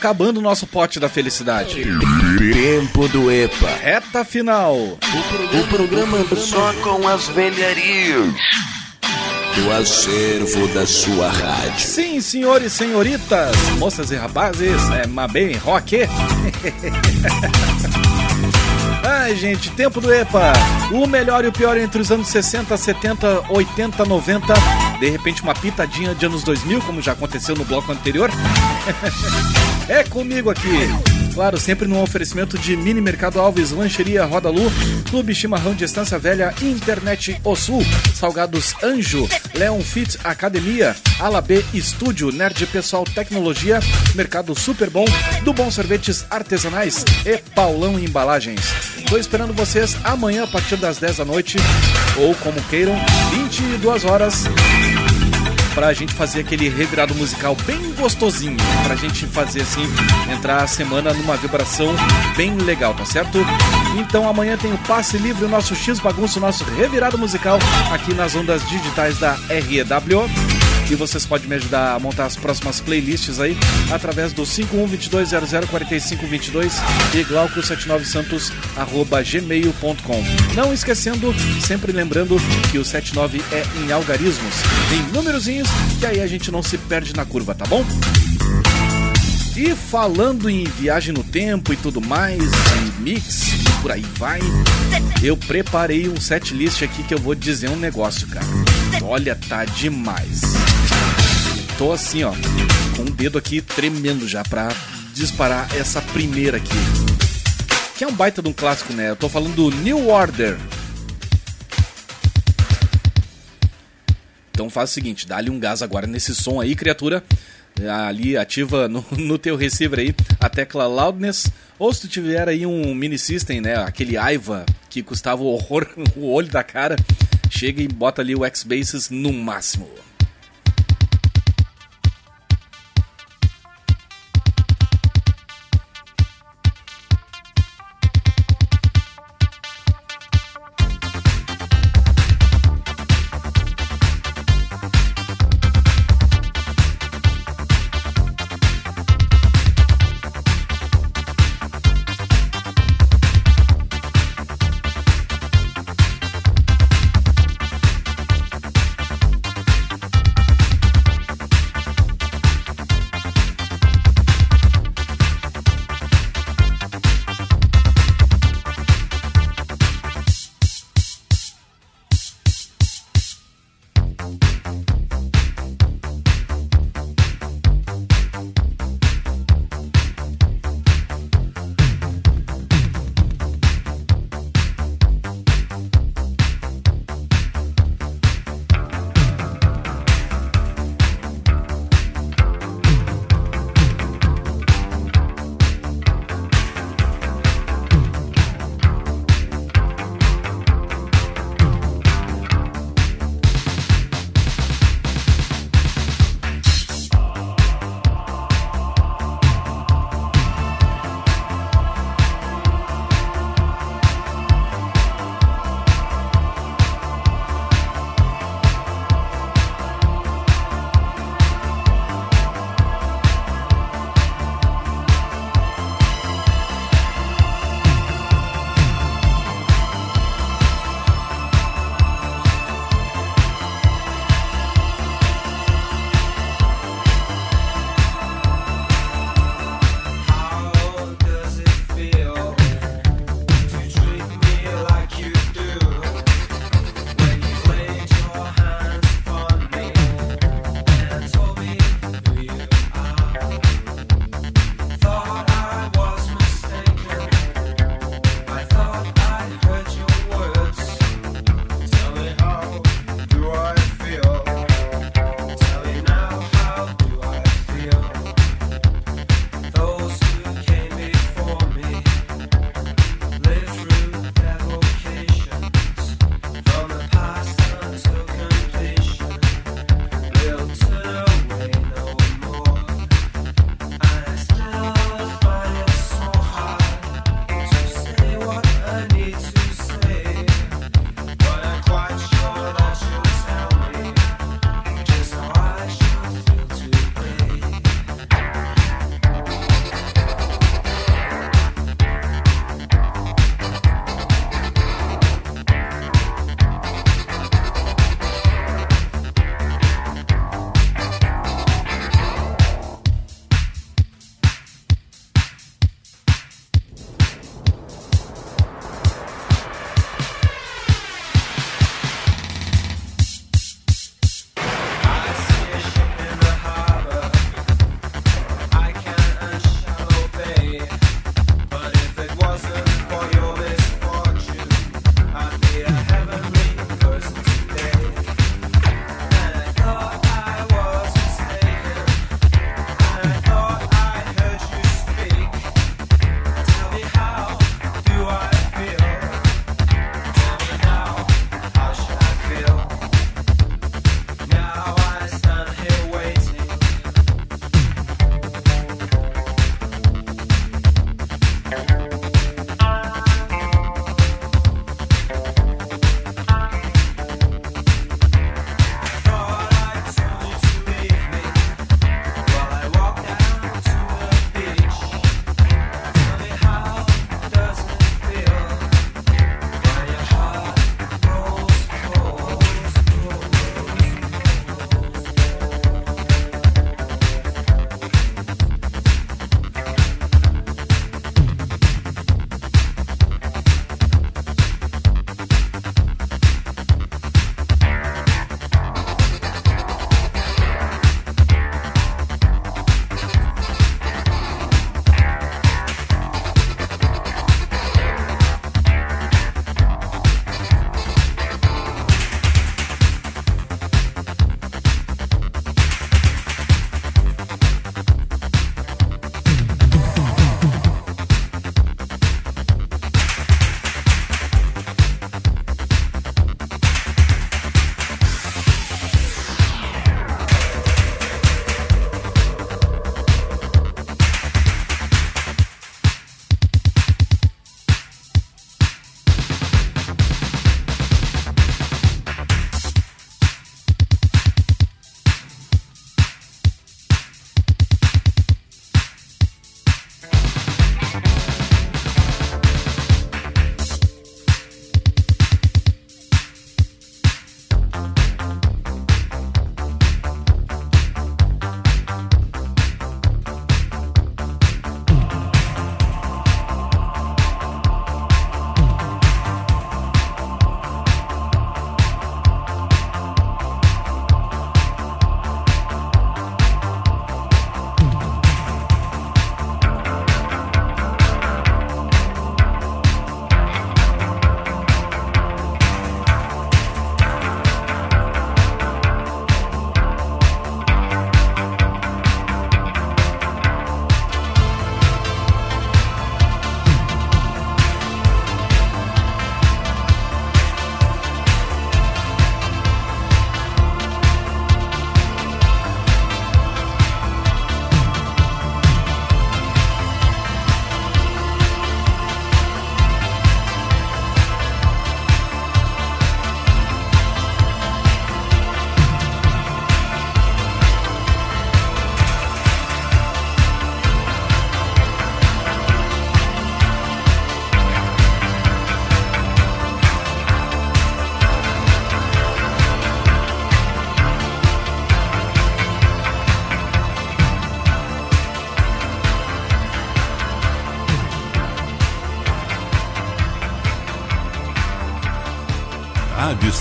Acabando o nosso pote da felicidade. Tempo do EPA. Reta final. O programa só com as velharias do acervo da sua rádio. Sim, senhores e senhoritas, moças e rapazes, é Mabem Rock. Ai, gente, tempo do EPA. O melhor e o pior entre os anos 60, 70, 80, 90. De repente, uma pitadinha de anos 2000, como já aconteceu no bloco anterior. é comigo aqui. Claro, sempre num oferecimento de Mini Mercado Alves, Lancheria Roda Lu, Clube Chimarrão de Estância Velha, Internet O Sul, Salgados Anjo, Leon Fit Academia, Ala B Estúdio, Nerd Pessoal Tecnologia, Mercado Super Bom, do Bom Sorvetes Artesanais e Paulão Embalagens. Tô esperando vocês amanhã a partir das 10 da noite, ou como queiram, 22 horas, pra gente fazer aquele revirado musical bem gostosinho, pra gente fazer assim, entrar a semana numa vibração bem legal, tá certo? Então amanhã tem o passe livre, o nosso X bagunço, o nosso revirado musical aqui nas ondas digitais da REW. E vocês podem me ajudar a montar as próximas playlists aí através do 5122004522 e glauco79santos@gmail.com. Não esquecendo, sempre lembrando que o 79 é em algarismos, em númerozinhos, que aí a gente não se perde na curva, tá bom? E falando em viagem no tempo e tudo mais, e mix, por aí vai, eu preparei um set list aqui que eu vou dizer um negócio, cara. Olha, tá demais. Tô assim, ó, com o dedo aqui tremendo já pra disparar essa primeira aqui. Que é um baita de um clássico, né? Eu tô falando do New Order. Então faz o seguinte, dá-lhe um gás agora nesse som aí, criatura. Ali ativa no, no teu receiver aí a tecla loudness. Ou se tu tiver aí um mini system, né? Aquele Aiva que custava o horror, o olho da cara. Chega e bota ali o X-Bases no máximo.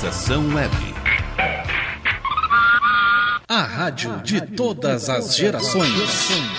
Comunicação Web. A rádio de todas as gerações.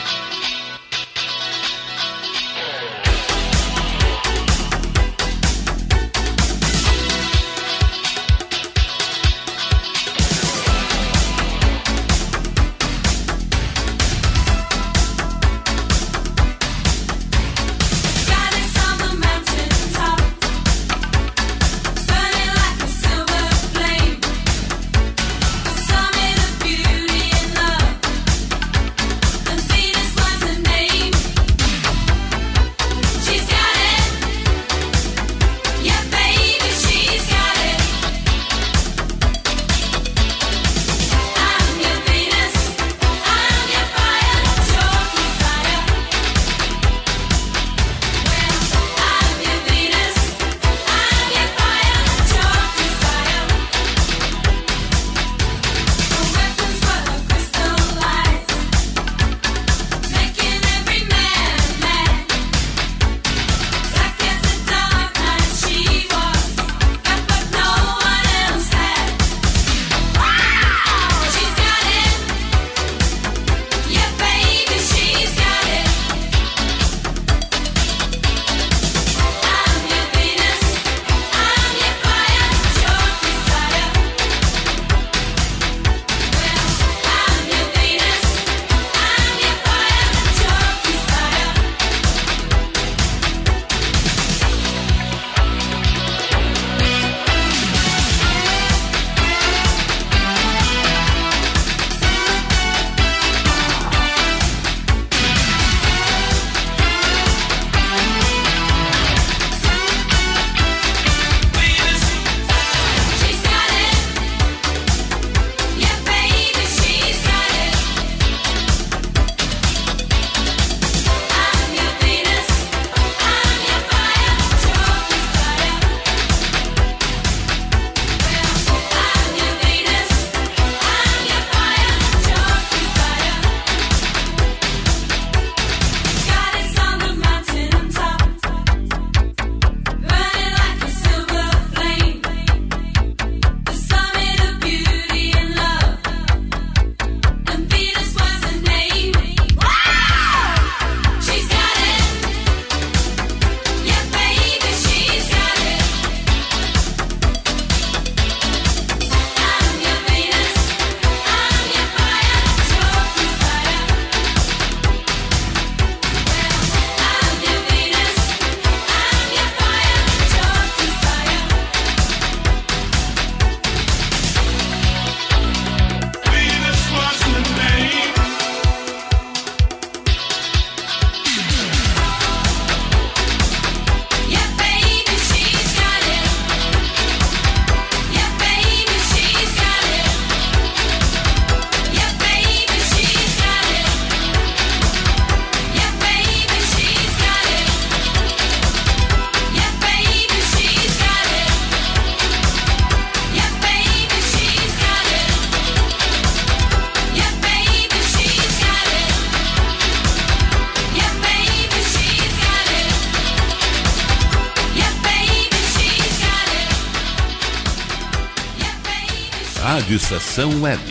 não Web.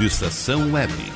Rádio Estação Web.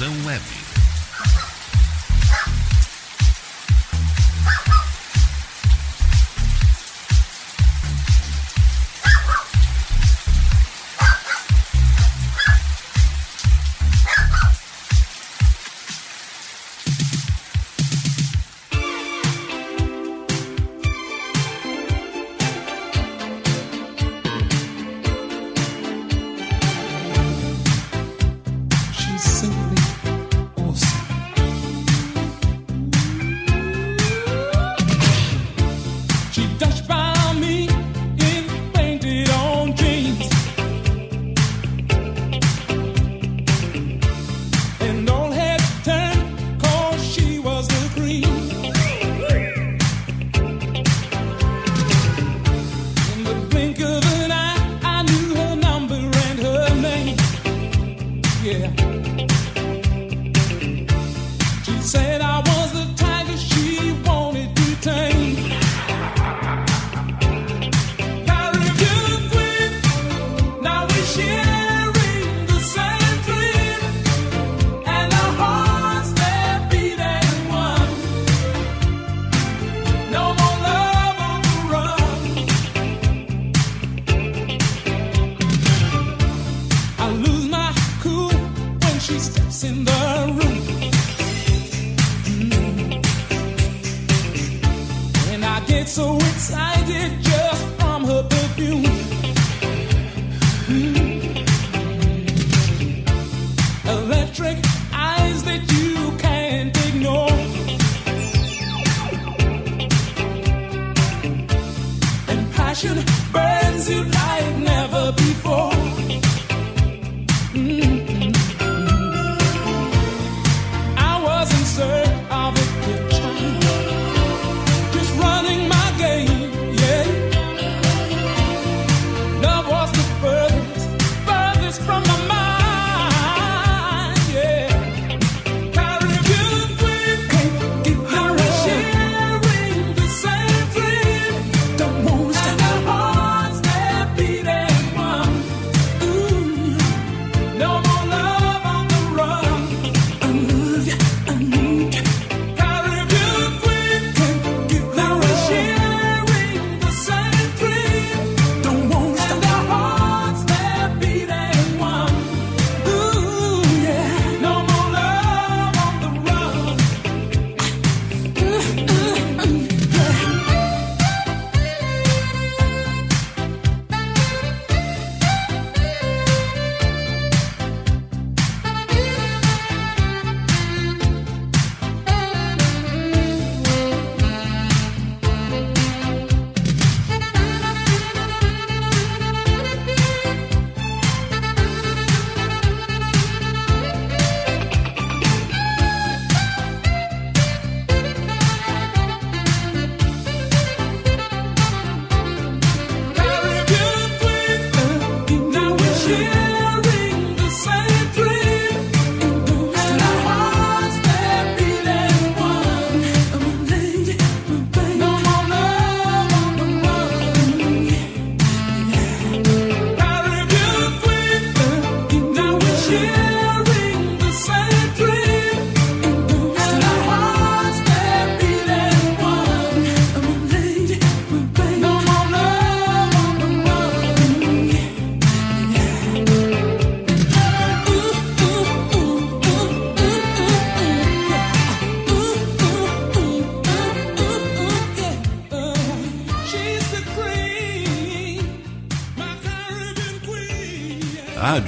Estação Web.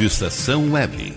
Estação Web.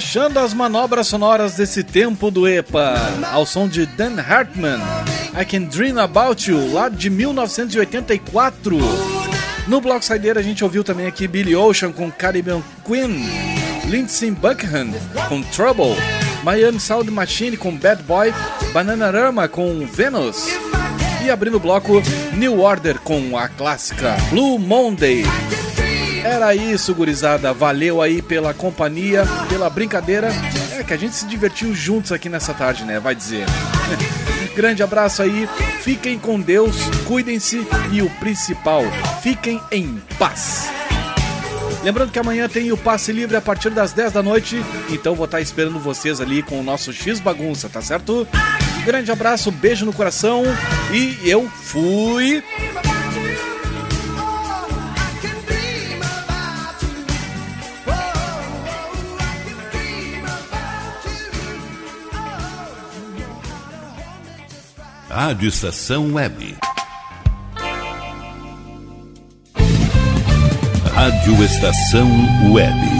Fechando as manobras sonoras desse tempo do EPA, ao som de Dan Hartman, I Can Dream About You, lá de 1984. No Bloco Saideira a gente ouviu também aqui Billy Ocean com Caribbean Queen, Lindsey Buckingham com Trouble, Miami Sound Machine com Bad Boy, Bananarama com Venus. E abrindo o bloco, New Order com a clássica Blue Monday. Era isso, gurizada. Valeu aí pela companhia, pela brincadeira. É que a gente se divertiu juntos aqui nessa tarde, né? Vai dizer. Grande abraço aí. Fiquem com Deus, cuidem-se e o principal, fiquem em paz. Lembrando que amanhã tem o passe livre a partir das 10 da noite, então vou estar esperando vocês ali com o nosso X bagunça, tá certo? Grande abraço, beijo no coração e eu fui. Rádio Estação Web. Rádio Estação Web.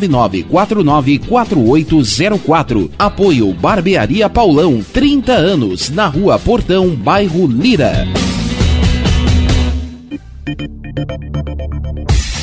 51999494804. Apoio Barbearia Paulão, 30 anos, na Rua Portão, bairro Lira.